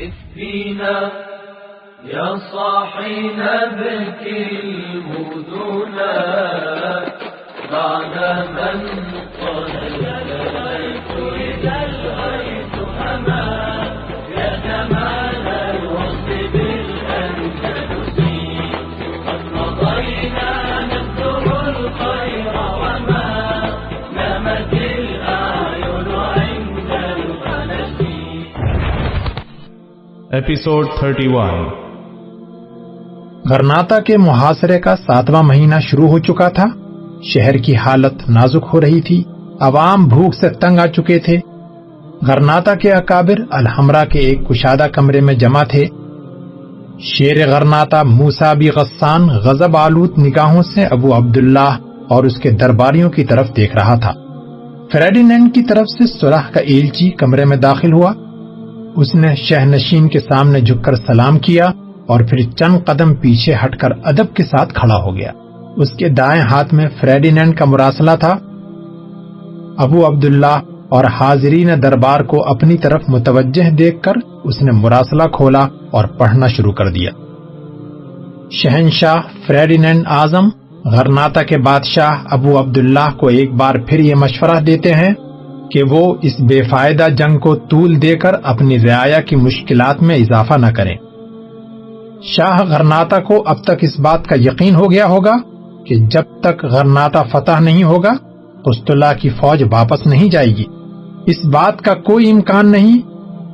قف فينا يا صاحي نبكي المدنا بعد من ایپیسوڈ 31 غرناتا کے محاصرے کا ساتواں مہینہ شروع ہو چکا تھا۔ شہر کی حالت نازک ہو رہی تھی۔ عوام بھوک سے تنگ آ چکے تھے۔ غرناتا کے اکابر الحمرا کے ایک کشادہ کمرے میں جمع تھے۔ شیر غرناتا موسا بھی غسان غزب آلود نگاہوں سے ابو عبداللہ اور اس کے درباریوں کی طرف دیکھ رہا تھا۔ فریڈینینڈ کی طرف سے سلح کا ایلچی کمرے میں داخل ہوا۔ اس نے شہ نشین کے سامنے جھک کر سلام کیا اور پھر چند قدم پیچھے ہٹ کر ادب کے ساتھ کھڑا ہو گیا۔ اس کے دائیں ہاتھ میں فریڈینینڈ کا مراسلہ تھا۔ ابو عبداللہ اور حاضرین دربار کو اپنی طرف متوجہ دیکھ کر اس نے مراسلہ کھولا اور پڑھنا شروع کر دیا۔ شہنشاہ فریڈینینڈ اعظم، غرناتا کے بادشاہ ابو عبداللہ کو ایک بار پھر یہ مشورہ دیتے ہیں کہ وہ اس بے فائدہ جنگ کو طول دے کر اپنی رعایا کی مشکلات میں اضافہ نہ کریں۔ شاہ غرناتا کو اب تک اس بات کا یقین ہو گیا ہوگا کہ جب تک غرناتا فتح نہیں ہوگا، قسطلہ کی فوج واپس نہیں جائے گی۔ اس بات کا کوئی امکان نہیں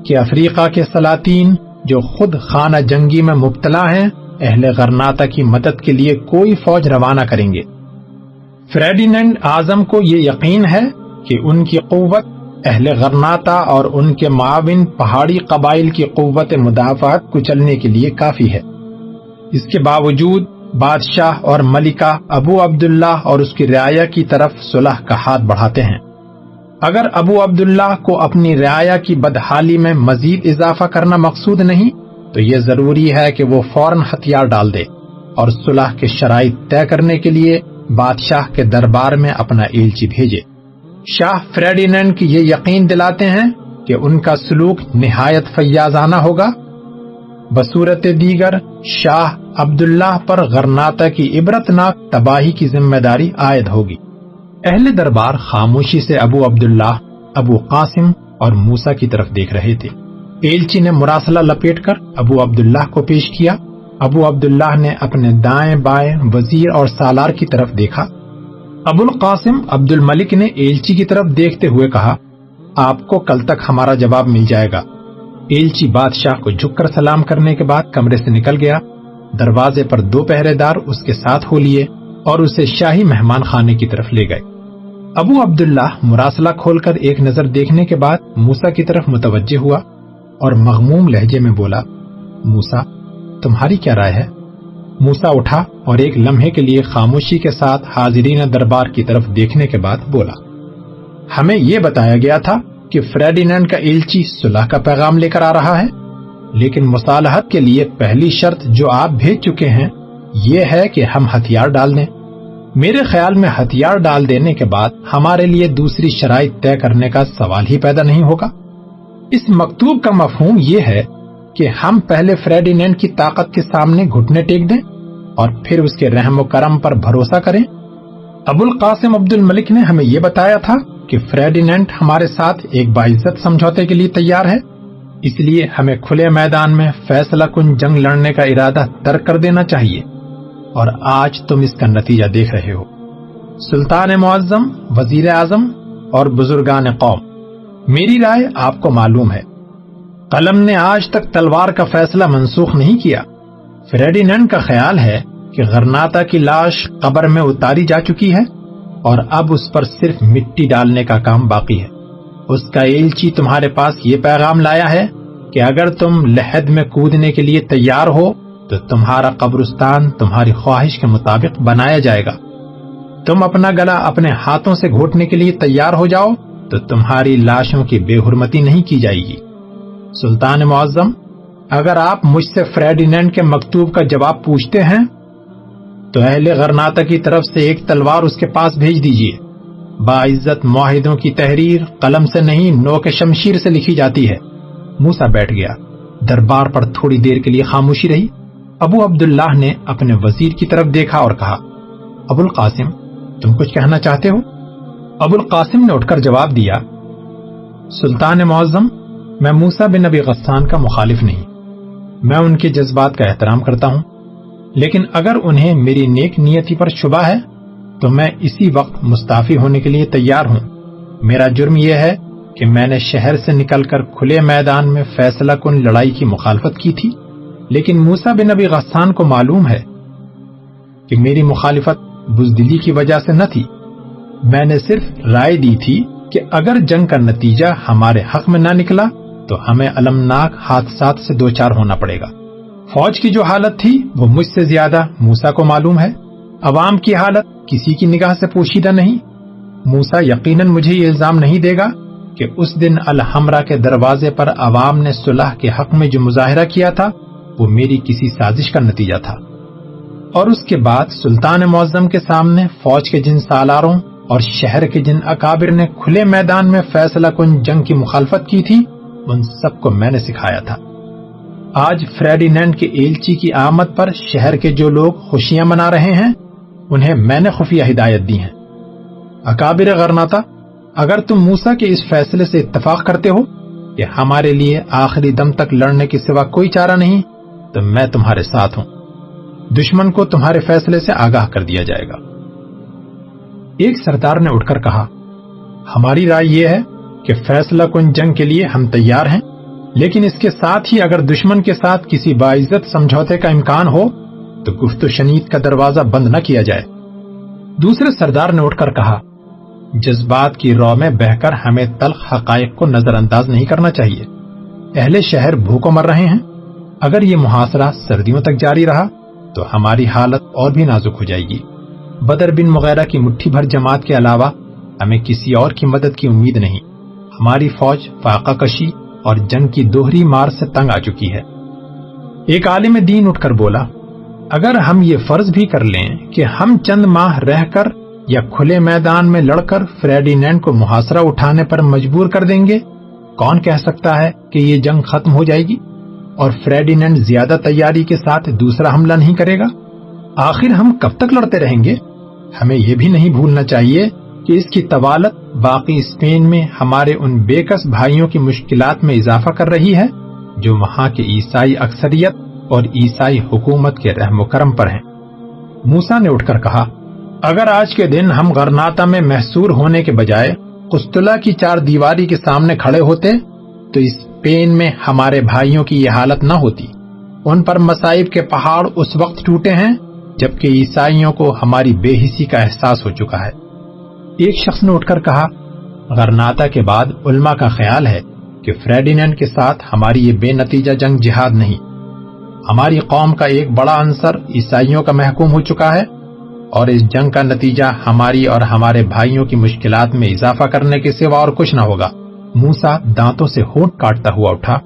کہ افریقہ کے سلاطین جو خود خانہ جنگی میں مبتلا ہیں، اہل غرناتا کی مدد کے لیے کوئی فوج روانہ کریں گے۔ فریڈینڈ اعظم کو یہ یقین ہے کہ ان کی قوت اہل غرناتا اور ان کے معاون پہاڑی قبائل کی قوت مدافعت کچلنے کے لیے کافی ہے۔ اس کے باوجود بادشاہ اور ملکہ ابو عبداللہ اور اس کی رعایا کی طرف صلح کا ہاتھ بڑھاتے ہیں۔ اگر ابو عبداللہ کو اپنی رعایا کی بدحالی میں مزید اضافہ کرنا مقصود نہیں، تو یہ ضروری ہے کہ وہ فوراً ہتھیار ڈال دے اور صلح کے شرائط طے کرنے کے لیے بادشاہ کے دربار میں اپنا ایلچی بھیجے۔ شاہ فریڈینڈ کی یہ یقین دلاتے ہیں کہ ان کا سلوک نہایت فیاضانہ ہوگا۔ بصورت دیگر، شاہ عبداللہ پر غرناتا کی عبرتناک تباہی کی ذمہ داری عائد ہوگی۔ اہل دربار خاموشی سے ابو عبداللہ، ابو قاسم اور موسا کی طرف دیکھ رہے تھے۔ ایلچی نے مراسلہ لپیٹ کر ابو عبداللہ کو پیش کیا۔ ابو عبداللہ نے اپنے دائیں بائیں وزیر اور سالار کی طرف دیکھا۔ ابو القاسم عبد الملک نے ایلچی کی طرف دیکھتے ہوئے کہا، آپ کو کل تک ہمارا جواب مل جائے گا۔ ایلچی بادشاہ کو جھک کر سلام کرنے کے بعد کمرے سے نکل گیا۔ دروازے پر دو پہرے دار اس کے ساتھ ہو لیے اور اسے شاہی مہمان خانے کی طرف لے گئے۔ ابو عبداللہ مراسلہ کھول کر ایک نظر دیکھنے کے بعد موسا کی طرف متوجہ ہوا اور مغموم لہجے میں بولا موسا تمہاری کیا رائے ہے؟ موسا اٹھا اور ایک لمحے کے لیے خاموشی کے ساتھ حاضرین دربار کی طرف دیکھنے کے بعد بولا، ہمیں یہ بتایا گیا تھا کہ فریڈینڈ کا ایلچی صلح کا پیغام لے کر آ رہا ہے، لیکن مصالحت کے لیے پہلی شرط جو آپ بھیج چکے ہیں، یہ ہے کہ ہم ہتھیار ڈال دیں۔ میرے خیال میں ہتھیار ڈال دینے کے بعد ہمارے لیے دوسری شرائط طے کرنے کا سوال ہی پیدا نہیں ہوگا۔ اس مکتوب کا مفہوم یہ ہے کہ ہم پہلے فریڈینڈ کی طاقت کے سامنے گھٹنے ٹیک دیں اور پھر اس کے رحم و کرم پر بھروسہ کریں۔ ابو القاسم عبد الملک نے ہمیں یہ بتایا تھا کہ فریڈینڈ ہمارے ساتھ ایک باعزت سمجھوتے کے لیے تیار ہے۔ اس لیے ہمیں کھلے میدان میں فیصلہ کن جنگ لڑنے کا ارادہ ترک کر دینا چاہیے۔ اور آج تم اس کا نتیجہ دیکھ رہے ہو۔ سلطان معظم، وزیر اعظم اور بزرگان قوم، میری رائے آپ کو معلوم ہے۔ قلم نے آج تک تلوار کا فیصلہ منسوخ نہیں کیا۔ فریڈینڈ کا خیال ہے کہ غرناتا کی لاش قبر میں اتاری جا چکی ہے اور اب اس پر صرف مٹی ڈالنے کا کام باقی ہے۔ اس کا ایلچی تمہارے پاس یہ پیغام لایا ہے کہ اگر تم لہد میں کودنے کے لیے تیار ہو تو تمہارا قبرستان تمہاری خواہش کے مطابق بنایا جائے گا۔ تم اپنا گلا اپنے ہاتھوں سے گھوٹنے کے لیے تیار ہو جاؤ تو تمہاری لاشوں کی بے حرمتی نہیں کی جائے گی۔ سلطان معظم، اگر آپ مجھ سے فریڈینڈ کے مکتوب کا جواب پوچھتے ہیں، تو اہل غرناتا کی طرف سے ایک تلوار اس کے پاس بھیج دیجیے باعزت معاہدوں کی تحریر قلم سے نہیں نو کے شمشیر سے لکھی جاتی ہے۔ موسا بیٹھ گیا۔ دربار پر تھوڑی دیر کے لیے خاموشی رہی۔ ابو عبداللہ نے اپنے وزیر کی طرف دیکھا اور کہا، ابو القاسم، تم کچھ کہنا چاہتے ہو؟ ابو القاسم نے اٹھ کر جواب دیا، سلطان معظم میں موسا بن نبی غسان کا مخالف نہیں۔ میں ان کے جذبات کا احترام کرتا ہوں۔ لیکن اگر انہیں میری نیک نیتی پر شبہ ہے، تو میں اسی وقت مستعفی ہونے کے لیے تیار ہوں۔ میرا جرم یہ ہے کہ میں نے شہر سے نکل کر کھلے میدان میں فیصلہ کن لڑائی کی مخالفت کی تھی۔ لیکن موسا بن نبی غسان کو معلوم ہے کہ میری مخالفت بزدلی کی وجہ سے نہ تھی۔ میں نے صرف رائے دی تھی کہ اگر جنگ کا نتیجہ ہمارے حق میں نہ نکلا تو ہمیں المناک حادثات سے دو چار ہونا پڑے گا۔ فوج کی جو حالت تھی، وہ مجھ سے زیادہ موسا کو معلوم ہے۔ عوام کی حالت کسی کی نگاہ سے پوشیدہ نہیں۔ موسا یقیناً مجھے یہ الزام نہیں دے گا کہ اس دن الحمرہ کے دروازے پر عوام نے صلح کے حق میں جو مظاہرہ کیا تھا، وہ میری کسی سازش کا نتیجہ تھا۔ اور اس کے بعد سلطان معظم کے سامنے فوج کے جن سالاروں اور شہر کے جن اکابر نے کھلے میدان میں فیصلہ کن جنگ کی مخالفت کی تھی ان سب کو میں نے سکھایا تھا۔ آج فریڈینینڈ کے ایلچی کی آمد پر شہر کے جو لوگ خوشیاں منا رہے ہیں، انہیں میں نے خفیہ ہدایت دی ہیں۔ اکابر غرناتا، اگر تم موسا کے اس فیصلے سے اتفاق کرتے ہو کہ ہمارے لیے آخری دم تک لڑنے کے سوا کوئی چارہ نہیں، تو میں تمہارے ساتھ ہوں۔ دشمن کو تمہارے فیصلے سے آگاہ کر دیا جائے گا۔ ایک سردار نے اٹھ کر کہا، ہماری رائے یہ ہے کہ فیصلہ کن جنگ کے لیے ہم تیار ہیں، لیکن اس کے ساتھ ہی اگر دشمن کے ساتھ کسی باعزت سمجھوتے کا امکان ہو، تو گفت و شنید کا دروازہ بند نہ کیا جائے۔ دوسرے سردار نے اٹھ کر کہا، جذبات کی رو میں بہ کر ہمیں تلخ حقائق کو نظر انداز نہیں کرنا چاہیے۔ اہل شہر بھوکوں مر رہے ہیں۔ اگر یہ محاصرہ سردیوں تک جاری رہا، تو ہماری حالت اور بھی نازک ہو جائے گی۔ بدر بن مغیرہ کی مٹھی بھر جماعت کے علاوہ ہمیں کسی اور کی مدد کی امید نہیں۔ ہماری فوج فاقہ کشی اور جنگ کی دوہری مار سے تنگ آ چکی ہے۔ ایک عالم دین اٹھ کر بولا، اگر ہم یہ فرض بھی کر لیں کہ ہم چند ماہ رہ کر یا کھلے میدان میں لڑ کر فریڈینینڈ کو محاصرہ اٹھانے پر مجبور کر دیں گے، کون کہہ سکتا ہے کہ یہ جنگ ختم ہو جائے گی اور فریڈینینڈ زیادہ تیاری کے ساتھ دوسرا حملہ نہیں کرے گا؟ آخر ہم کب تک لڑتے رہیں گے؟ ہمیں یہ بھی نہیں بھولنا چاہیے کہ اس کی طوالت باقی اسپین میں ہمارے ان بےکس بھائیوں کی مشکلات میں اضافہ کر رہی ہے، جو وہاں کے عیسائی اکثریت اور عیسائی حکومت کے رحم و کرم پر ہیں۔ موسا نے اٹھ کر کہا، اگر آج کے دن ہم غرناتا میں محسور ہونے کے بجائے قسطلہ کی چار دیواری کے سامنے کھڑے ہوتے، تو اس پین میں ہمارے بھائیوں کی یہ حالت نہ ہوتی۔ ان پر مسائب کے پہاڑ اس وقت ٹوٹے ہیں، جبکہ عیسائیوں کو ہماری بے حسی کا احساس ہو چکا ہے۔ ایک شخص نے اٹھ کر کہا، غرناتا کے بعد علماء کا خیال ہے کہ فریڈینڈ کے ساتھ ہماری یہ بے نتیجہ جنگ جہاد نہیں۔ ہماری قوم کا ایک بڑا عنصر عیسائیوں کا محکوم ہو چکا ہے اور اس جنگ کا نتیجہ ہماری اور ہمارے بھائیوں کی مشکلات میں اضافہ کرنے کے سوا اور کچھ نہ ہوگا۔ موسا دانتوں سے ہونٹ کاٹتا ہوا اٹھا۔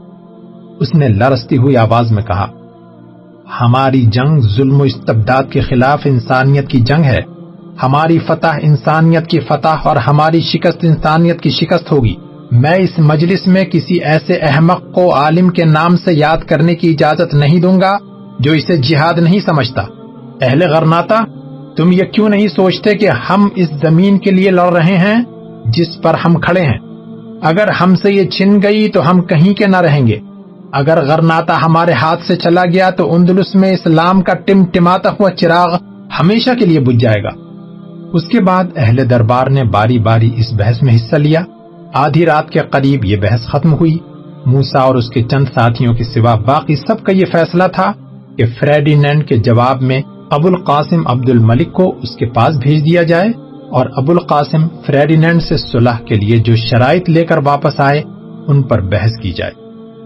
اس نے لرستی ہوئی آواز میں کہا، ہماری جنگ ظلم و استبداد کے خلاف انسانیت کی جنگ ہے۔ ہماری فتح انسانیت کی فتح اور ہماری شکست انسانیت کی شکست ہوگی۔ میں اس مجلس میں کسی ایسے احمق کو عالم کے نام سے یاد کرنے کی اجازت نہیں دوں گا جو اسے جہاد نہیں سمجھتا۔ اہل غرناتا تم یہ کیوں نہیں سوچتے کہ ہم اس زمین کے لیے لڑ رہے ہیں جس پر ہم کھڑے ہیں؟ اگر ہم سے یہ چھن گئی تو ہم کہیں کے نہ رہیں گے۔ اگر غرناتا ہمارے ہاتھ سے چلا گیا تو اندلس میں اسلام کا ٹم ٹماتا ہوا چراغ ہمیشہ کے لیے بجھ جائے گا۔ اس کے بعد اہل دربار نے باری باری اس بحث میں حصہ لیا۔ آدھی رات کے قریب یہ بحث ختم ہوئی۔ موسا اور اس کے چند ساتھیوں کے سوا باقی سب کا یہ فیصلہ تھا کہ فریڈینینڈ کے جواب میں ابو القاسم عبد الملک کو اس کے پاس بھیج دیا جائے اور ابو القاسم فریڈینینڈ سے صلح کے لیے جو شرائط لے کر واپس آئے، ان پر بحث کی جائے۔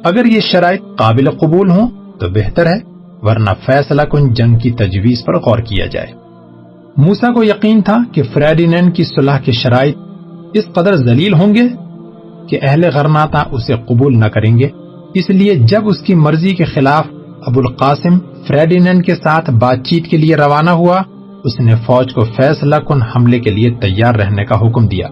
اگر یہ شرائط قابل قبول ہوں تو بہتر ہے، ورنہ فیصلہ کن جنگ کی تجویز پر غور کیا جائے۔ موسا کو یقین تھا کہ فریڈینینڈ کی صلح کے شرائط اس قدر ذلیل ہوں گے کہ اہل غرناتا اسے قبول نہ کریں گے۔ اس لیے جب اس کی مرضی کے خلاف ابو القاسم فریڈینڈ کے ساتھ بات چیت کے لیے روانہ ہوا، اس نے فوج کو فیصلہ کن حملے کے لیے تیار رہنے کا حکم دیا۔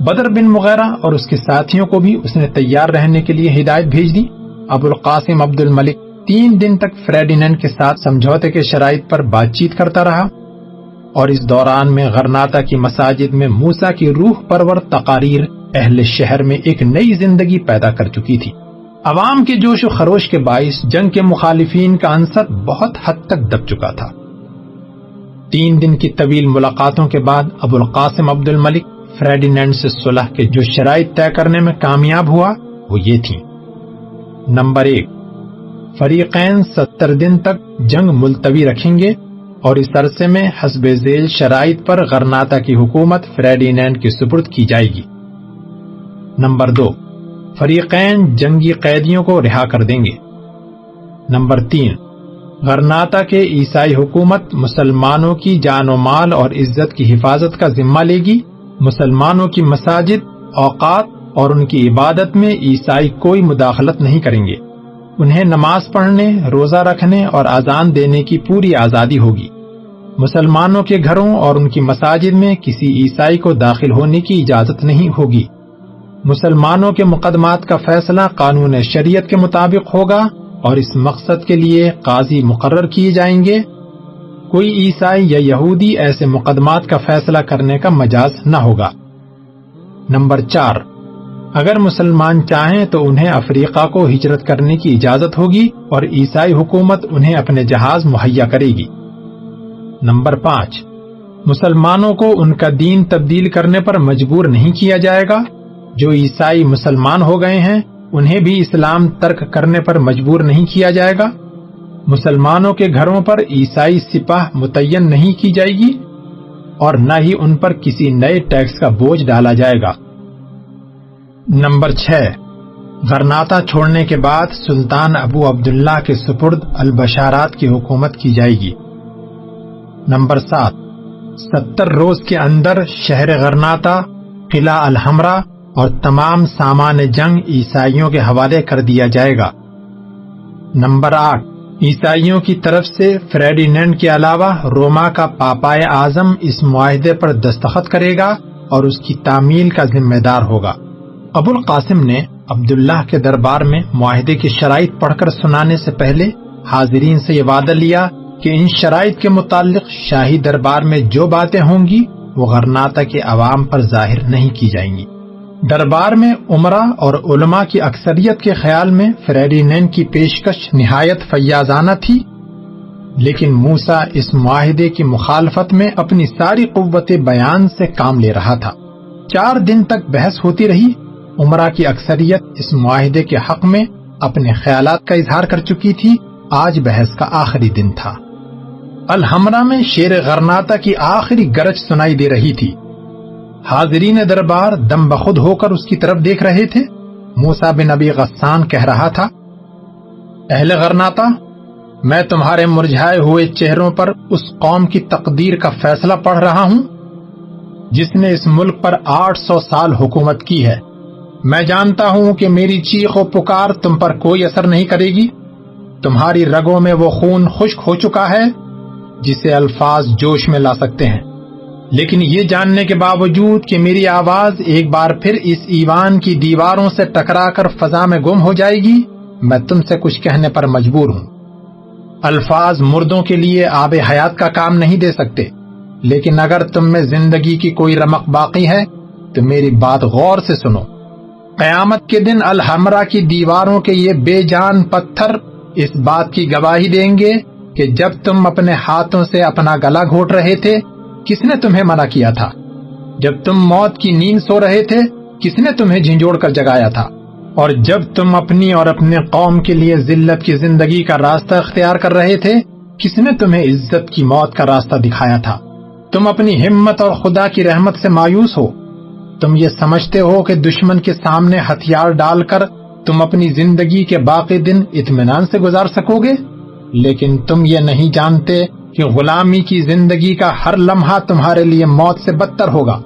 بدر بن مغیرہ اور اس کے ساتھیوں کو بھی اس نے تیار رہنے کے لیے ہدایت بھیج دی۔ ابو القاسم عبد الملک تین دن تک فریڈینینڈ کے ساتھ سمجھوتے کے شرائط پر بات چیت کرتا رہا۔ اور اس دوران میں غرناتا کی مساجد میں موسا کی روح پرور تقاریر اہل شہر میں ایک نئی زندگی پیدا کر چکی تھی۔ عوام کے جوش و خروش کے باعث جنگ کے مخالفین کا عنصر بہت حد تک دب چکا تھا۔ تین دن کی طویل ملاقاتوں کے بعد ابو القاسم عبد الملک فریڈینینڈ سے صلح کے جو شرائط طے کرنے میں کامیاب ہوا، وہ یہ تھی نمبر ایک، فریقین ستر دن تک جنگ ملتوی رکھیں گے اور اس عرصے میں حسب ذیل شرائط پر غرناتا کی حکومت فریڈینینڈ کی سپرد کی جائے گی۔ نمبر دو، فریقین جنگی قیدیوں کو رہا کر دیں گے۔ نمبر تین، غرناتا کے عیسائی حکومت مسلمانوں کی جان و مال اور عزت کی حفاظت کا ذمہ لے گی۔ مسلمانوں کی مساجد، اوقات اور ان کی عبادت میں عیسائی کوئی مداخلت نہیں کریں گے۔ انہیں نماز پڑھنے، روزہ رکھنے اور اذان دینے کی پوری آزادی ہوگی۔ مسلمانوں کے گھروں اور ان کی مساجد میں کسی عیسائی کو داخل ہونے کی اجازت نہیں ہوگی۔ مسلمانوں کے مقدمات کا فیصلہ قانون شریعت کے مطابق ہوگا اور اس مقصد کے لیے قاضی مقرر کیے جائیں گے۔ کوئی عیسائی یا یہودی ایسے مقدمات کا فیصلہ کرنے کا مجاز نہ ہوگا۔ نمبر چار اگر مسلمان چاہیں تو انہیں افریقہ کو ہجرت کرنے کی اجازت ہوگی اور عیسائی حکومت انہیں اپنے جہاز مہیا کرے گی۔ نمبر پانچ، مسلمانوں کو ان کا دین تبدیل کرنے پر مجبور نہیں کیا جائے گا۔ جو عیسائی مسلمان ہو گئے ہیں، انہیں بھی اسلام ترک کرنے پر مجبور نہیں کیا جائے گا۔ مسلمانوں کے گھروں پر عیسائی سپاہ متعین نہیں کی جائے گی اور نہ ہی ان پر کسی نئے ٹیکس کا بوجھ ڈالا جائے گا۔ نمبر چھ غرناتا چھوڑنے کے بعد سلطان ابو عبداللہ کے سپرد البشارات کی حکومت کی جائے گی۔ نمبر سات، ستر روز کے اندر شہر غرناتا، قلعہ الحمرہ اور تمام سامان جنگ عیسائیوں کے حوالے کر دیا جائے گا۔ نمبر آٹھ، عیسائیوں کی طرف سے فریڈینینڈ کے علاوہ روما کا پاپائے اعظم اس معاہدے پر دستخط کرے گا اور اس کی تعمیل کا ذمہ دار ہوگا۔ ابو القاسم نے عبداللہ کے دربار میں معاہدے کی شرائط پڑھ کر سنانے سے پہلے حاضرین سے یہ وعدہ لیا کہ ان شرائط کے متعلق شاہی دربار میں جو باتیں ہوں گی، وہ غرناتا کے عوام پر ظاہر نہیں کی جائیں گی۔ دربار میں عمرہ اور علماء کی اکثریت کے خیال میں فریڈینین کی پیشکش نہایت فیاضانہ تھی، لیکن موسا اس معاہدے کی مخالفت میں اپنی ساری قوت بیان سے کام لے رہا تھا۔ چار دن تک بحث ہوتی رہی عمرہ کی اکثریت اس معاہدے کے حق میں اپنے خیالات کا اظہار کر چکی تھی، آج بحث کا آخری دن تھا۔ الحمرہ میں شیر غرناتا کی آخری گرج سنائی دے رہی تھی۔ حاضرین دربار دم بخود ہو کر اس کی طرف دیکھ رہے تھے۔ موسا بن نبی غسان کہہ رہا تھا، اہل غرناتا، میں تمہارے مرجھائے ہوئے چہروں پر اس قوم کی تقدیر کا فیصلہ پڑھ رہا ہوں، جس نے اس ملک پر آٹھ سو سال حکومت کی ہے۔ میں جانتا ہوں کہ میری چیخ و پکار تم پر کوئی اثر نہیں کرے گی۔ تمہاری رگوں میں وہ خون خشک ہو چکا ہے جسے الفاظ جوش میں لا سکتے ہیں۔ لیکن یہ جاننے کے باوجود کہ میری آواز ایک بار پھر اس ایوان کی دیواروں سے ٹکرا کر فضا میں گم ہو جائے گی، میں تم سے کچھ کہنے پر مجبور ہوں۔ الفاظ مردوں کے لیے آب حیات کا کام نہیں دے سکتے۔ لیکن اگر تم میں زندگی کی کوئی رمق باقی ہے، تو میری بات غور سے سنو۔ قیامت کے دن الحمرہ کی دیواروں کے یہ بے جان پتھر اس بات کی گواہی دیں گے کہ جب تم اپنے ہاتھوں سے اپنا گلا گھوٹ رہے تھے، کس نے تمہیں منع کیا تھا؟ جب تم موت کی نیند سو رہے تھے، کس نے تمہیں جھنجھوڑ کر جگایا تھا؟ اور جب تم اپنی اور اپنے قوم کے لیے ذلت کی زندگی کا راستہ اختیار کر رہے تھے، کس نے تمہیں عزت کی موت کا راستہ دکھایا تھا؟ تم اپنی ہمت اور خدا کی رحمت سے مایوس ہو۔ تم یہ سمجھتے ہو کہ دشمن کے سامنے ہتھیار ڈال کر تم اپنی زندگی کے باقی دن اطمینان سے گزار سکو گے؟ لیکن تم یہ نہیں جانتے کہ غلامی کی زندگی کا ہر لمحہ تمہارے لیے موت سے بدتر ہوگا۔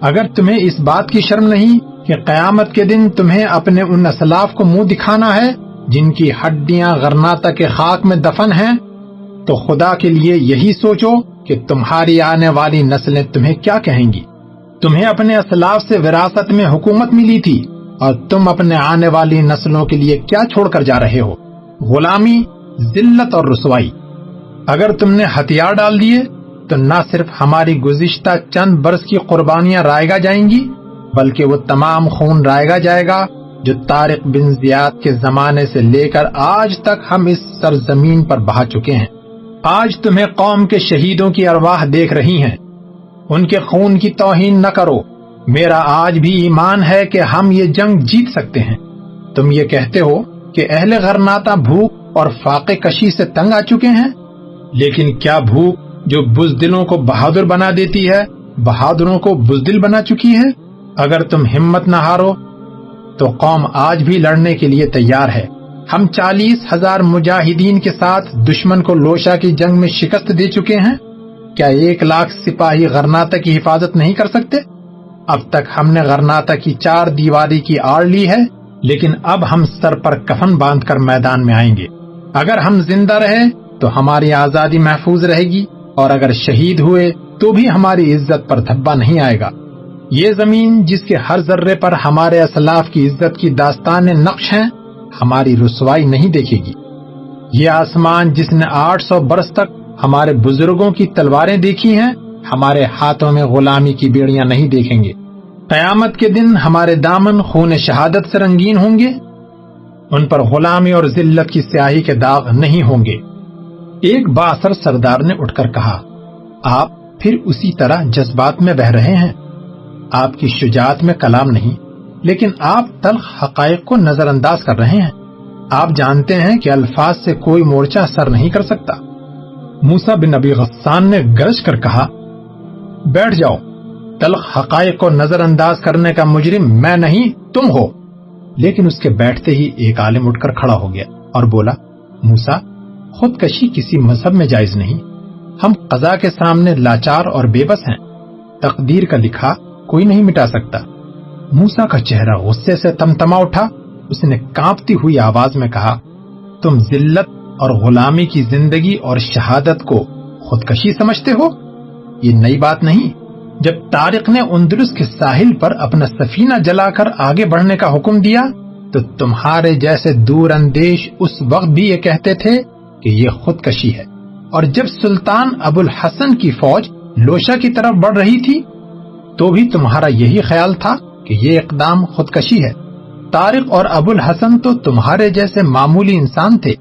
اگر تمہیں اس بات کی شرم نہیں کہ قیامت کے دن تمہیں اپنے ان اسلاف کو منہ دکھانا ہے جن کی ہڈیاں غرناتا کے خاک میں دفن ہیں، تو خدا کے لیے یہی سوچو کہ تمہاری آنے والی نسلیں تمہیں کیا کہیں گی۔ تمہیں اپنے اسلاف سے وراثت میں حکومت ملی تھی اور تم اپنے آنے والی نسلوں کے لیے کیا چھوڑ کر جا رہے ہو؟ غلامی، ذلت اور رسوائی۔ اگر تم نے ہتھیار ڈال دیے، تو نہ صرف ہماری گزشتہ چند برس کی قربانیاں رائے گا جائیں گی، بلکہ وہ تمام خون رائے گا جائے گا جو طارق بن زیاد کے زمانے سے لے کر آج تک ہم اس سرزمین پر بہا چکے ہیں۔ آج تمہیں قوم کے شہیدوں کی ارواح دیکھ رہی ہیں۔ ان کے خون کی توہین نہ کرو۔ میرا آج بھی ایمان ہے کہ ہم یہ جنگ جیت سکتے ہیں۔ تم یہ کہتے ہو کہ اہل غرناتا بھوک اور فاقے کشی سے تنگ آ چکے ہیں؟ لیکن کیا بھوک جو بزدلوں کو بہادر بنا دیتی ہے، بہادروں کو بزدل بنا چکی ہے؟ اگر تم ہمت نہ ہارو، تو قوم آج بھی لڑنے کے لیے تیار ہے۔ ہم چالیس ہزار مجاہدین کے ساتھ دشمن کو لوشا کی جنگ میں شکست دے چکے ہیں۔ کیا ایک لاکھ سپاہی غرناتا کی حفاظت نہیں کر سکتے؟ اب تک ہم نے غرناتا کی چار دیواری کی آڑ لی ہے، لیکن اب ہم سر پر کفن باندھ کر میدان میں آئیں گے۔ اگر ہم زندہ رہے تو ہماری آزادی محفوظ رہے گی، اور اگر شہید ہوئے تو بھی ہماری عزت پر دھبا نہیں آئے گا۔ یہ زمین جس کے ہر ذرے پر ہمارے اسلاف کی عزت کی داستان نقش ہیں، ہماری رسوائی نہیں دیکھے گی۔ یہ آسمان جس نے آٹھ سو برس تک ہمارے بزرگوں کی تلواریں دیکھی ہیں، ہمارے ہاتھوں میں غلامی کی بیڑیاں نہیں دیکھیں گے۔ قیامت کے دن ہمارے دامن خون شہادت سے رنگین ہوں گے۔ ان پر غلامی اور ذلت کی سیاہی کے داغ نہیں ہوں گے۔ ایک باثر سردار نے اٹھ کر کہا، آپ پھر اسی طرح جذبات میں بہ رہے ہیں۔ آپ کی شجاعت میں کلام نہیں، لیکن آپ تلخ حقائق کو نظر انداز کر رہے ہیں۔ آپ جانتے ہیں کہ الفاظ سے کوئی مورچہ سر نہیں کر سکتا۔ موسا بن نبی غسان نے گرج کر کہا، بیٹھ جاؤ، تلخ حقائق کو نظر انداز کرنے کا مجرم میں نہیں، تم ہو۔ لیکن اس کے بیٹھتے ہی ایک عالم اٹھ کر کھڑا ہو گیا اور بولا موسا خود کشی کسی مذہب میں جائز نہیں۔ ہم قضا کے سامنے لاچار اور بے بس ہیں۔ تقدیر کا لکھا کوئی نہیں مٹا سکتا۔ موسا کا چہرہ غصے سے تم تما اٹھا۔ اس نے کانپتی ہوئی آواز میں کہا، تم ذلت اور غلامی کی زندگی اور شہادت کو خودکشی سمجھتے ہو؟ یہ نئی بات نہیں۔ جب طارق نے اندرس کے ساحل پر اپنا سفینہ جلا کر آگے بڑھنے کا حکم دیا، تو تمہارے جیسے دور اندیش اس وقت بھی یہ کہتے تھے کہ یہ خودکشی ہے۔ اور جب سلطان ابو الحسن کی فوج لوشا کی طرف بڑھ رہی تھی، تو بھی تمہارا یہی خیال تھا کہ یہ اقدام خودکشی ہے۔ طارق اور ابو الحسن تو تمہارے جیسے معمولی انسان تھے۔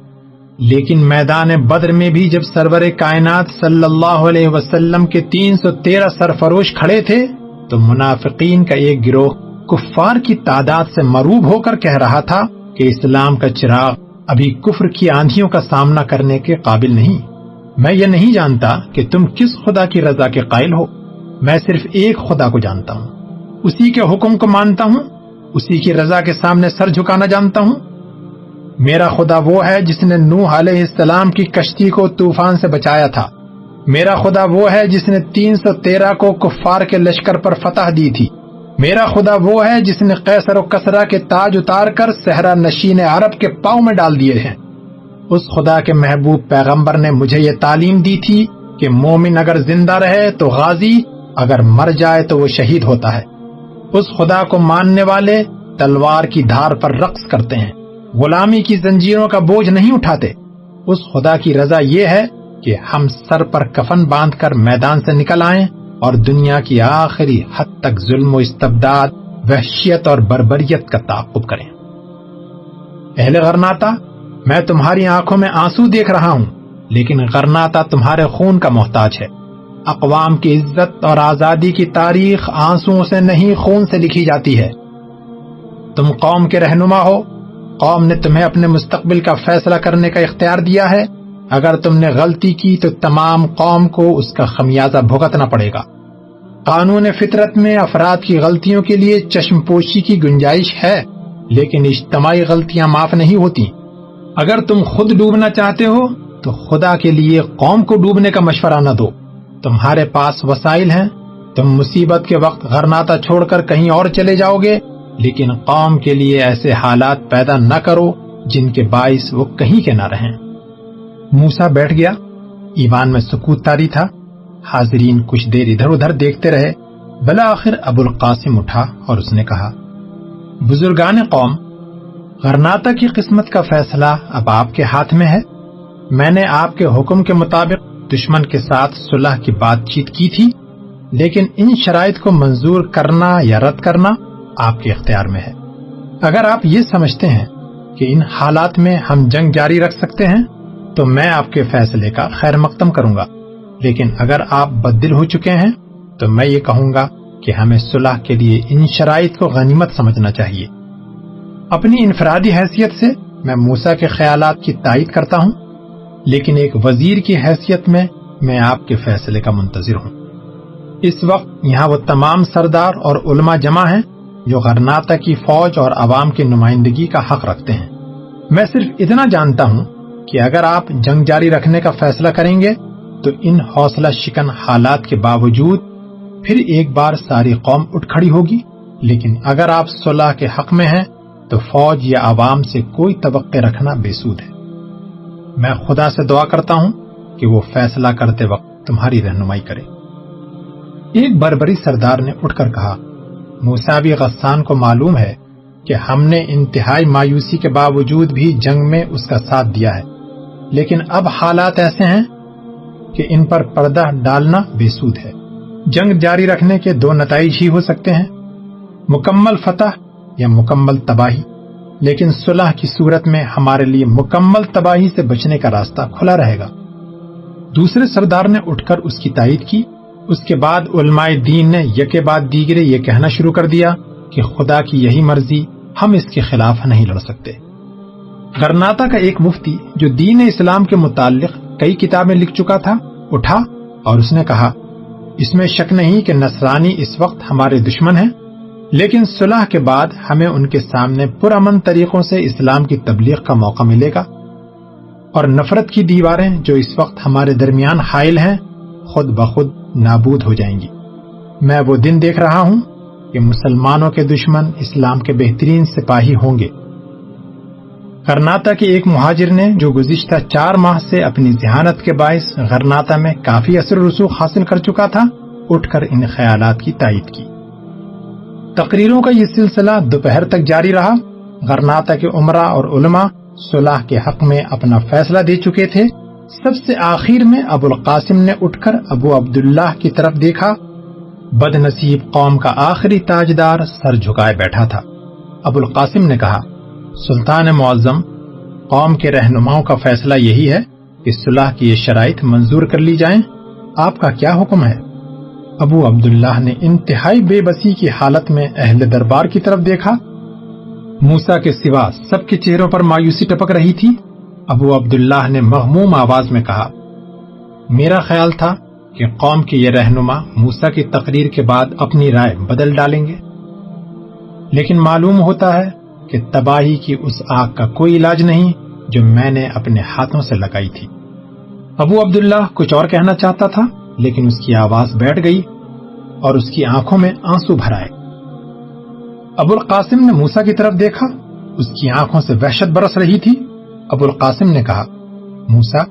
لیکن میدان بدر میں بھی جب سرور کائنات صلی اللہ علیہ وسلم کے تین سو تیرہ سرفروش کھڑے تھے، تو منافقین کا ایک گروہ کفار کی تعداد سے مروب ہو کر کہہ رہا تھا کہ اسلام کا چراغ ابھی کفر کی آندھیوں کا سامنا کرنے کے قابل نہیں۔ میں یہ نہیں جانتا کہ تم کس خدا کی رضا کے قائل ہو۔ میں صرف ایک خدا کو جانتا ہوں۔ اسی کے حکم کو مانتا ہوں، اسی کی رضا کے سامنے سر جھکانا جانتا ہوں۔ میرا خدا وہ ہے جس نے نوح علیہ السلام کی کشتی کو طوفان سے بچایا تھا۔ میرا خدا وہ ہے جس نے تین سو تیرہ کو کفار کے لشکر پر فتح دی تھی۔ میرا خدا وہ ہے جس نے قیصر و کسرا کے تاج اتار کر صحرا نشین عرب کے پاؤں میں ڈال دیے ہیں۔ اس خدا کے محبوب پیغمبر نے مجھے یہ تعلیم دی تھی کہ مومن اگر زندہ رہے تو غازی، اگر مر جائے تو وہ شہید ہوتا ہے۔ اس خدا کو ماننے والے تلوار کی دھار پر رقص کرتے ہیں۔ غلامی کی زنجیروں کا بوجھ نہیں اٹھاتے۔ اس خدا کی رضا یہ ہے کہ ہم سر پر کفن باندھ کر میدان سے نکل آئیں اور دنیا کی آخری حد تک ظلم و استبداد، وحشیت اور بربریت کا تعاقب کریں۔ اہل غرناتا، میں تمہاری آنکھوں میں آنسو دیکھ رہا ہوں، لیکن غرناتا تمہارے خون کا محتاج ہے۔ اقوام کی عزت اور آزادی کی تاریخ آنسو سے نہیں، خون سے لکھی جاتی ہے۔ تم قوم کے رہنما ہو قوم نے تمہیں اپنے مستقبل کا فیصلہ کرنے کا اختیار دیا ہے۔ اگر تم نے غلطی کی تو تمام قوم کو اس کا خمیازہ بھگتنا پڑے گا۔ قانون فطرت میں افراد کی غلطیوں کے لیے چشم پوشی کی گنجائش ہے، لیکن اجتماعی غلطیاں معاف نہیں ہوتی۔ اگر تم خود ڈوبنا چاہتے ہو تو خدا کے لیے قوم کو ڈوبنے کا مشورہ نہ دو۔ تمہارے پاس وسائل ہیں۔ تم مصیبت کے وقت غرناتا چھوڑ کر کہیں اور چلے جاؤ گے۔ لیکن قوم کے لیے ایسے حالات پیدا نہ کرو جن کے باعث وہ کہیں کے نہ رہیں۔ موسا بیٹھ گیا۔ ایمان میں سکوت تاری تھا۔ حاضرین کچھ دیر ادھر ادھر دیکھتے رہے۔ بلا آخر ابو القاسم اٹھا اور اس نے کہا، بزرگان قوم، غرناتا کی قسمت کا فیصلہ اب آپ کے ہاتھ میں ہے۔ میں نے آپ کے حکم کے مطابق دشمن کے ساتھ صلح کی بات چیت کی تھی، لیکن ان شرائط کو منظور کرنا یا رد کرنا آپ کے اختیار میں ہے۔ اگر آپ یہ سمجھتے ہیں کہ ان حالات میں ہم جنگ جاری رکھ سکتے ہیں، تو میں آپ کے فیصلے کا خیر مقدم کروں گا۔ لیکن اگر آپ بدل ہو چکے ہیں، تو میں یہ کہوں گا کہ ہمیں صلح کے لیے ان شرائط کو غنیمت سمجھنا چاہیے۔ اپنی انفرادی حیثیت سے میں موسا کے خیالات کی تائید کرتا ہوں، لیکن ایک وزیر کی حیثیت میں میں آپ کے فیصلے کا منتظر ہوں۔ اس وقت یہاں وہ تمام سردار اور علماء جمع ہیں جو غرناتا کی فوج اور عوام کی نمائندگی کا حق رکھتے ہیں۔ میں صرف اتنا جانتا ہوں کہ اگر آپ جنگ جاری رکھنے کا فیصلہ کریں گے تو ان حوصلہ شکن حالات کے باوجود پھر ایک بار ساری قوم اٹھ کھڑی ہوگی۔ لیکن اگر آپ صلاح کے حق میں ہیں تو فوج یا عوام سے کوئی توقع رکھنا بے سود ہے۔ میں خدا سے دعا کرتا ہوں کہ وہ فیصلہ کرتے وقت تمہاری رہنمائی کرے۔ ایک بربری سردار نے اٹھ کر کہا موسابی غسان کو معلوم ہے کہ ہم نے انتہائی مایوسی کے باوجود بھی جنگ میں اس کا ساتھ دیا ہے۔ لیکن اب حالات ایسے ہیں کہ ان پر پردہ ڈالنا بے سود ہے۔ جنگ جاری رکھنے کے دو نتائج ہی ہو سکتے ہیں۔ مکمل فتح یا مکمل تباہی۔ لیکن صلح کی صورت میں ہمارے لیے مکمل تباہی سے بچنے کا راستہ کھلا رہے گا۔ دوسرے سردار نے اٹھ کر اس کی تائید کی۔ اس کے بعد علماء دین نے یکے بعد دیگرے یہ کہنا شروع کر دیا کہ خدا کی یہی مرضی ہم اس کے خلاف نہیں لڑ سکتے۔ غرناتا کا ایک مفتی جو دین اسلام کے متعلق کئی کتابیں لکھ چکا تھا، اٹھا اور اس نے کہا، اس میں شک نہیں کہ نصرانی اس وقت ہمارے دشمن ہیں، لیکن صلح کے بعد ہمیں ان کے سامنے پرامن طریقوں سے اسلام کی تبلیغ کا موقع ملے گا۔ اور نفرت کی دیواریں جو اس وقت ہمارے درمیان حائل ہیں خود بخود نابود ہو جائیں گی۔ میں وہ دن دیکھ رہا ہوں کہ مسلمانوں کے دشمن اسلام کے بہترین سپاہی ہوں گے۔ غرناتا کے ایک مہاجر نے جو گزشتہ چار ماہ سے اپنی ذہانت کے باعث غرناتا میں کافی اثر رسوخ حاصل کر چکا تھا، اٹھ کر ان خیالات کی تائید کی۔ تقریروں کا یہ سلسلہ دوپہر تک جاری رہا۔ غرناتا کے عمرہ اور علماء صلاح کے حق میں اپنا فیصلہ دے چکے تھے۔ سب سے آخر میں ابو القاسم نے اٹھ کر ابو عبداللہ کی طرف دیکھا۔ بد نصیب قوم کا آخری تاجدار سر جھکائے بیٹھا تھا۔ ابو القاسم نے کہا، سلطان معظم، قوم کے رہنماؤں کا فیصلہ یہی ہے کہ صلاح کی یہ شرائط منظور کر لی جائیں۔ آپ کا کیا حکم ہے؟ ابو عبداللہ نے انتہائی بے بسی کی حالت میں اہل دربار کی طرف دیکھا۔ موسا کے سوا سب کے چہروں پر مایوسی ٹپک رہی تھی۔ ابو عبداللہ نے مغموم آواز میں کہا، میرا خیال تھا کہ قوم کے یہ رہنما موسا کی تقریر کے بعد اپنی رائے بدل ڈالیں گے۔ لیکن معلوم ہوتا ہے کہ تباہی کی اس آگ کا کوئی علاج نہیں جو میں نے اپنے ہاتھوں سے لگائی تھی۔ ابو عبداللہ کچھ اور کہنا چاہتا تھا، لیکن اس کی آواز بیٹھ گئی اور اس کی آنکھوں میں آنسو بھر آئے۔ ابو القاسم نے موسا کی طرف دیکھا، اس کی آنکھوں سے وحشت برس رہی تھی۔ ابو القاسم نے کہا موسا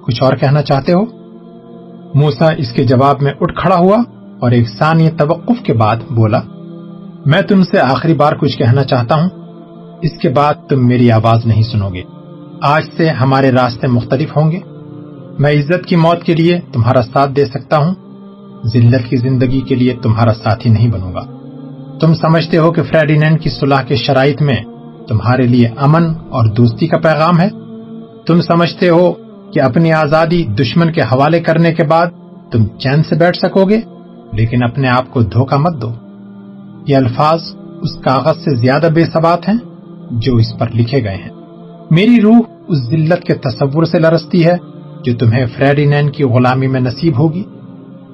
کچھ اور کہنا چاہتے ہو؟ موسا اس کے جواب میں اٹھ کھڑا ہوا اور ایک ثانی توقف کے بعد بولا، میں تم سے آخری بار کچھ کہنا چاہتا ہوں، اس کے بعد تم میری آواز نہیں سنو گے۔ آج سے ہمارے راستے مختلف ہوں گے۔ میں عزت کی موت کے لیے تمہارا ساتھ دے سکتا ہوں، ذلت کی زندگی کے لیے تمہارا ساتھی نہیں بنوں گا۔ تم سمجھتے ہو کہ فریڈینڈ کی صلاح کے شرائط میں تمہارے لیے امن اور دوستی کا پیغام ہے۔ تم سمجھتے ہو کہ اپنی آزادی دشمن کے حوالے کرنے کے بعد تم چین سے بیٹھ سکو گے، لیکن اپنے آپ کو دھوکہ مت دو۔ یہ الفاظ اس کاغذ سے زیادہ بے ثبات ہیں جو اس پر لکھے گئے ہیں۔ میری روح اس ذلت کے تصور سے لرستی ہے جو تمہیں فریڈینین کی غلامی میں نصیب ہوگی۔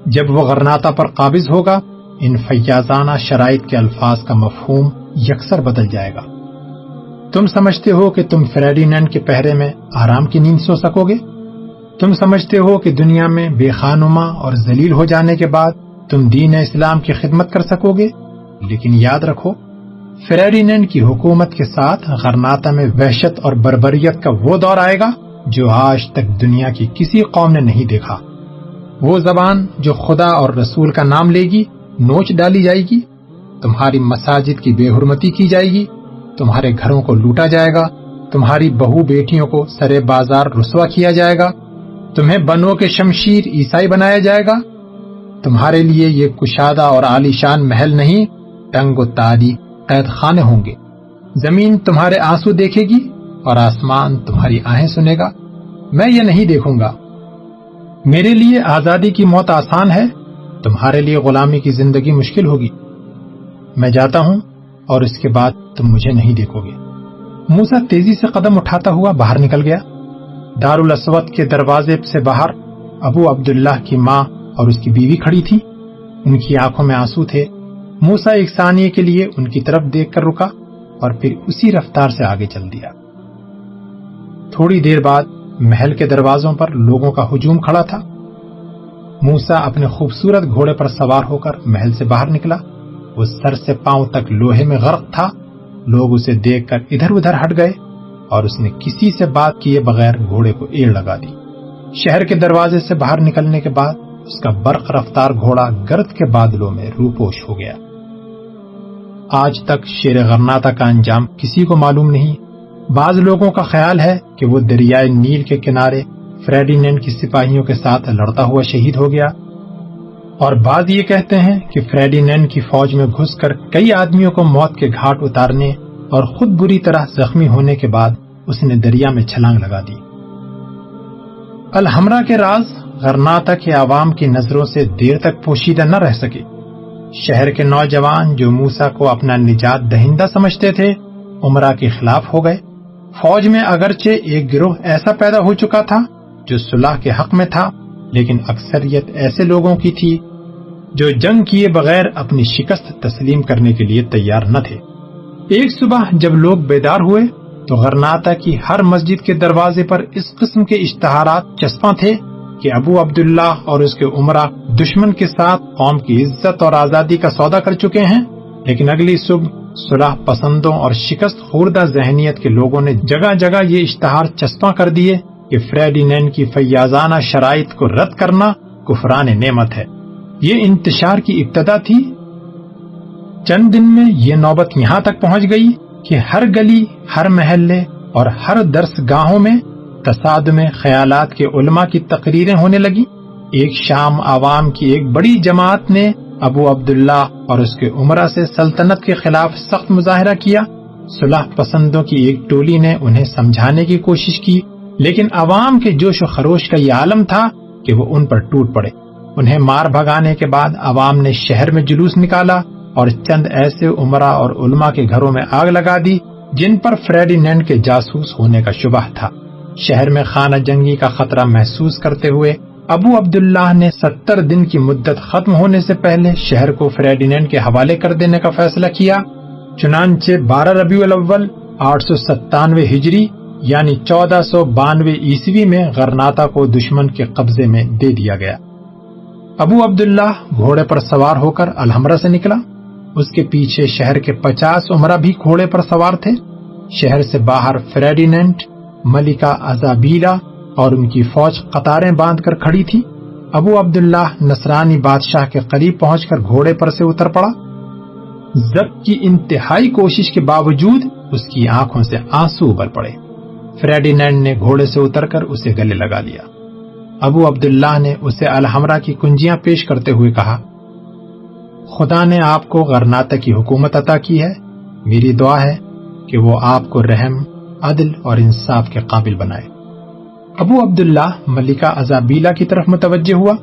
جب وہ غرناتا پر قابض ہوگا، ان فیاضانہ شرائط کے الفاظ کا مفہوم یکسر بدل جائے گا۔ تم سمجھتے ہو کہ تم فریڈینین کے پہرے میں آرام کی نیند سو سکو گے؟ تم سمجھتے ہو کہ دنیا میں بے خانما اور ذلیل ہو جانے کے بعد تم دین اسلام کی خدمت کر سکو گے؟ لیکن یاد رکھو فریڈینینڈ کی حکومت کے ساتھ غرناتا میں وحشت اور بربریت کا وہ دور آئے گا جو آج تک دنیا کی کسی قوم نے نہیں دیکھا۔ وہ زبان جو خدا اور رسول کا نام لے گی، نوچ ڈالی جائے گی، تمہاری مساجد کی بے حرمتی کی جائے گی تمہارے گھروں کو لوٹا جائے گا، تمہاری بہو بیٹیوں کو سرے بازار رسوا کیا جائے گا، تمہیں بنو کے شمشیر عیسائی بنایا جائے گا۔ تمہارے لیے یہ کشادہ اور عالیشان محل نہیں ٹنگ و تاریخ قید خانے ہوں گے۔ زمین تمہارے آنسو دیکھے گی اور آسمان تمہاری آہیں سنے گا۔ میں یہ نہیں دیکھوں گا۔ میرے لیے آزادی کی موت آسان ہے، تمہارے لیے غلامی کی زندگی مشکل ہوگی۔ میں جاتا ہوں اور اس کے بعد تم مجھے نہیں دیکھو گے۔ موسا تیزی سے قدم اٹھاتا ہوا باہر نکل گیا۔ دار الاسود کے دروازے سے باہر ابو عبداللہ کی ماں اور اس کی بیوی کھڑی تھی ان کی آنکھوں میں آنسو تھے۔ موسا ایک ثانیے کے لیے ان کی طرف دیکھ کر رکا اور پھر اسی رفتار سے آگے چل دیا۔ تھوڑی دیر بعد محل کے دروازوں پر لوگوں کا ہجوم کھڑا تھا۔ موسا اپنے خوبصورت گھوڑے پر سوار ہو کر محل سے باہر نکلا۔ وہ سر سے پاؤں تک لوہے میں غرق تھا۔ لوگ اسے دیکھ کر ادھر ادھر ہٹ گئے اور اس نے کسی سے بات کیے بغیر گھوڑے کو ایڑ لگا دی۔ شہر کے دروازے سے باہر نکلنے کے بعد اس کا برق رفتار گھوڑا گرد کے بادلوں میں روپوش ہو گیا۔ آج تک شیر غرناتا کا انجام کسی کو معلوم نہیں۔ بعض لوگوں کا خیال ہے کہ وہ دریائے نیل کے کنارے فریڈینینڈ کی سپاہیوں کے ساتھ لڑتا ہوا شہید ہو گیا۔ اور بعض یہ کہتے ہیں کہ فریڈینینڈ کی فوج میں گھس کر کئی آدمیوں کو موت کے گھاٹ اتارنے اور خود بری طرح زخمی ہونے کے بعد اس نے دریا میں چھلانگ لگا دی۔ الحمرہ کے راز غرناتا کے عوام کی نظروں سے دیر تک پوشیدہ نہ رہ سکے۔ شہر کے نوجوان جو موسا کو اپنا نجات دہندہ سمجھتے تھے، عمرہ کے خلاف ہو گئے۔ فوج میں اگرچہ ایک گروہ ایسا پیدا ہو چکا تھا جو صلاح کے حق میں تھا، لیکن اکثریت ایسے لوگوں کی تھی جو جنگ کیے بغیر اپنی شکست تسلیم کرنے کے لیے تیار نہ تھے۔ ایک صبح جب لوگ بیدار ہوئے، تو غرناتا کی ہر مسجد کے دروازے پر اس قسم کے اشتہارات چسپاں تھے کہ ابو عبداللہ اور اس کے عمرہ دشمن کے ساتھ قوم کی عزت اور آزادی کا سودا کر چکے ہیں۔ لیکن اگلی صبح صلاح پسندوں اور شکست خوردہ ذہنیت کے لوگوں نے جگہ جگہ یہ اشتہار چسپاں کر دیے کہ فریڈینین کی فیاضانہ شرائط کو رد کرنا کفران نعمت ہے۔ یہ انتشار کی ابتدا تھی۔ چند دن میں یہ نوبت یہاں تک پہنچ گئی کہ ہر گلی، ہر محلے اور ہر درس گاہوں میں تصاد میں خیالات کے علماء کی تقریریں ہونے لگی ایک شام عوام کی ایک بڑی جماعت نے ابو عبداللہ اور اس کے عمرہ سے سلطنت کے خلاف سخت مظاہرہ کیا۔ صلاح پسندوں کی ایک ٹولی نے انہیں سمجھانے کی کوشش کی، لیکن عوام کے جوش و خروش کا یہ عالم تھا کہ وہ ان پر ٹوٹ پڑے۔ انہیں مار بھگانے کے بعد عوام نے شہر میں جلوس نکالا اور چند ایسے عمرہ اور علماء کے گھروں میں آگ لگا دی، جن پر فریڈینینڈ کے جاسوس ہونے کا شبہ تھا۔ شہر میں خانہ جنگی کا خطرہ محسوس کرتے ہوئے ابو عبداللہ نے ستر دن کی مدت ختم ہونے سے پہلے شہر کو فریڈینینڈ کے حوالے کر دینے کا فیصلہ کیا۔ چنانچہ بارہ ربیع الاول، آٹھ سو ستانوے ہجری یعنی چودہ سو بانوے عیسوی میں غرناتا کو دشمن کے قبضے میں دے دیا گیا۔ ابو عبداللہ گھوڑے پر سوار ہو کر الحمرہ سے نکلا۔ اس کے پیچھے شہر کے پچاس عمرہ بھی گھوڑے پر سوار تھے۔ شہر سے باہر فریڈینٹ ملکہ ازابیلا اور ان کی فوج قطاریں باندھ کر کھڑی تھی۔ ابو عبداللہ نصرانی بادشاہ کے قریب پہنچ کر گھوڑے پر سے اتر پڑا۔ ضبط کی انتہائی کوشش کے باوجود اس کی آنکھوں سے آنسو ابل پڑے۔ فریڈینینڈ نے گھوڑے سے اتر کر اسے گلے لگا لیا۔ ابو عبداللہ نے اسے الحمرہ کی کنجیاں پیش کرتے ہوئے کہا، خدا نے آپ کو غرناتا کی حکومت عطا کی ہے۔ میری دعا ہے کہ وہ آپ کو رحم، عدل اور انصاف کے قابل بنائے۔ ابو عبداللہ ملکہ ازابیلا کی طرف متوجہ ہوا۔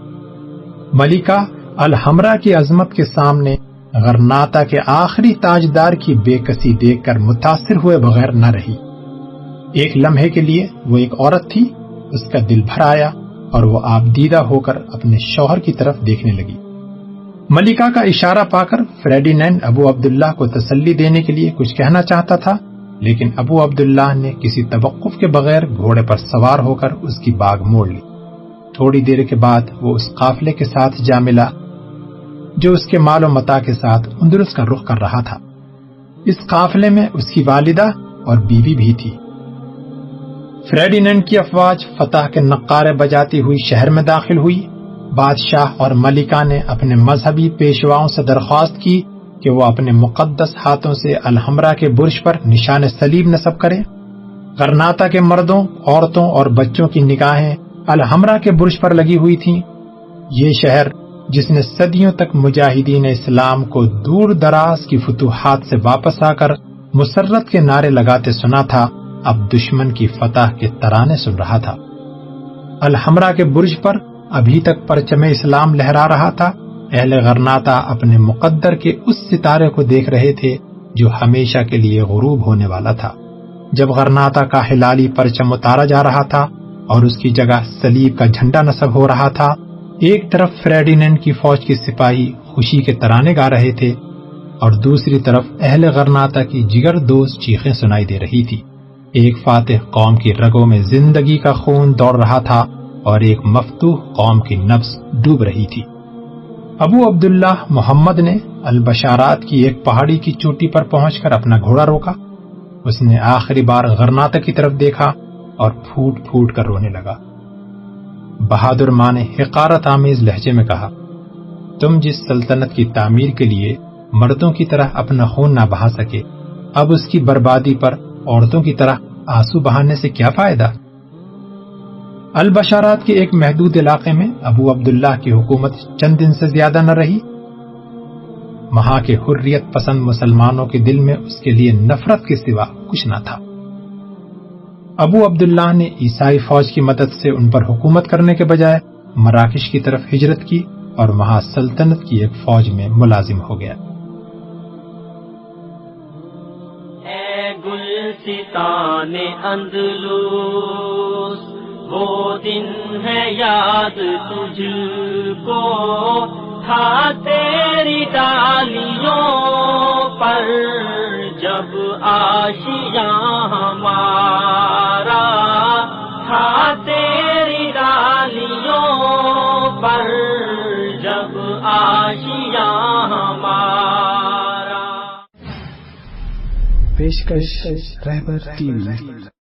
ملکہ الحمرہ کی عظمت کے سامنے غرناتا کے آخری تاجدار کی بے کسی دیکھ کر متاثر ہوئے بغیر نہ رہی۔ ایک لمحے کے لیے وہ ایک عورت تھی، اس کا دل بھر آیا۔ اور وہ آپ دیدہ ہو کر اپنے شوہر کی طرف دیکھنے لگی۔ ملکہ کا اشارہ پا کر فریڈینینڈ ابو عبداللہ کو تسلی دینے کے لیے کچھ کہنا چاہتا تھا، لیکن ابو عبداللہ نے کسی توقف کے بغیر گھوڑے پر سوار ہو کر اس کی باغ موڑ لی۔ تھوڑی دیر کے بعد وہ اس قافلے کے ساتھ جا ملا، جو اس کے مال و متا کے ساتھ اندرس کا رخ کر رہا تھا۔ اس قافلے میں اس کی والدہ اور بیوی بھی تھی۔ فریڈینڈ کی افواج، فتح کے نقارے بجاتی ہوئی شہر میں داخل ہوئی۔ بادشاہ اور ملکہ نے اپنے مذہبی پیشواؤں سے درخواست کی کہ وہ اپنے مقدس ہاتھوں سے الحمرہ کے برج پر نشان سلیب نصب کرے غرناتا کے مردوں، عورتوں اور بچوں کی نگاہیں الحمرہ کے برج پر لگی ہوئی تھیں۔ یہ شہر جس نے صدیوں تک مجاہدین اسلام کو دور دراز کی فتوحات سے واپس آ کر مسرت کے نعرے لگاتے سنا تھا اب دشمن کی فتح کے ترانے سن رہا تھا۔ الحمرہ کے برج پر ابھی تک پرچم اسلام لہرا رہا تھا۔ اہل غرناتا اپنے مقدر کے اس ستارے کو دیکھ رہے تھے جو ہمیشہ کے لیے غروب ہونے والا تھا۔ جب غرناتا کا ہلالی پرچم اتارا جا رہا تھا اور اس کی جگہ سلیب کا جھنڈا نصب ہو رہا تھا، ایک طرف فریڈینڈ کی فوج کے سپاہی خوشی کے ترانے گا رہے تھے اور دوسری طرف اہل غرناتا کی جگر دوست چیخیں سنائی دے رہی تھی۔ ایک فاتح قوم کی رگوں میں زندگی کا خون دوڑ رہا تھا اور ایک مفتوح قوم کی نفس ڈوب رہی تھی۔ ابو عبداللہ محمد نے البشارات کی ایک پہاڑی کی چوٹی پر پہنچ کر اپنا گھوڑا روکا۔ اس نے آخری بار غرناتا کی طرف دیکھا اور پھوٹ پھوٹ کر رونے لگا۔ بہادر ماں نے حقارت آمیز لہجے میں کہا، تم جس سلطنت کی تعمیر کے لیے مردوں کی طرح اپنا خون نہ بہا سکے، اب اس کی بربادی پر عورتوں کی طرح آنسو بہانے سے کیا فائدہ؟ البشارات کے ایک محدود علاقے میں ابو عبداللہ کی حکومت چند دن سے زیادہ نہ رہی۔ وہاں کے حریت پسند مسلمانوں کے دل میں اس کے لیے نفرت کے سوا کچھ نہ تھا۔ ابو عبداللہ نے عیسائی فوج کی مدد سے ان پر حکومت کرنے کے بجائے مراکش کی طرف ہجرت کی اور وہاں سلطنت کی ایک فوج میں ملازم ہو گیا۔ گلستان اندلوس وہ دن ہے یاد تجھ کو۔ تھا تیری ڈالیوں پر جب آشیاں ہمارا۔ تھا تیری ڈالیوں پر جب آشیاں ہمارا۔ پیشکش رہبر ٹی وی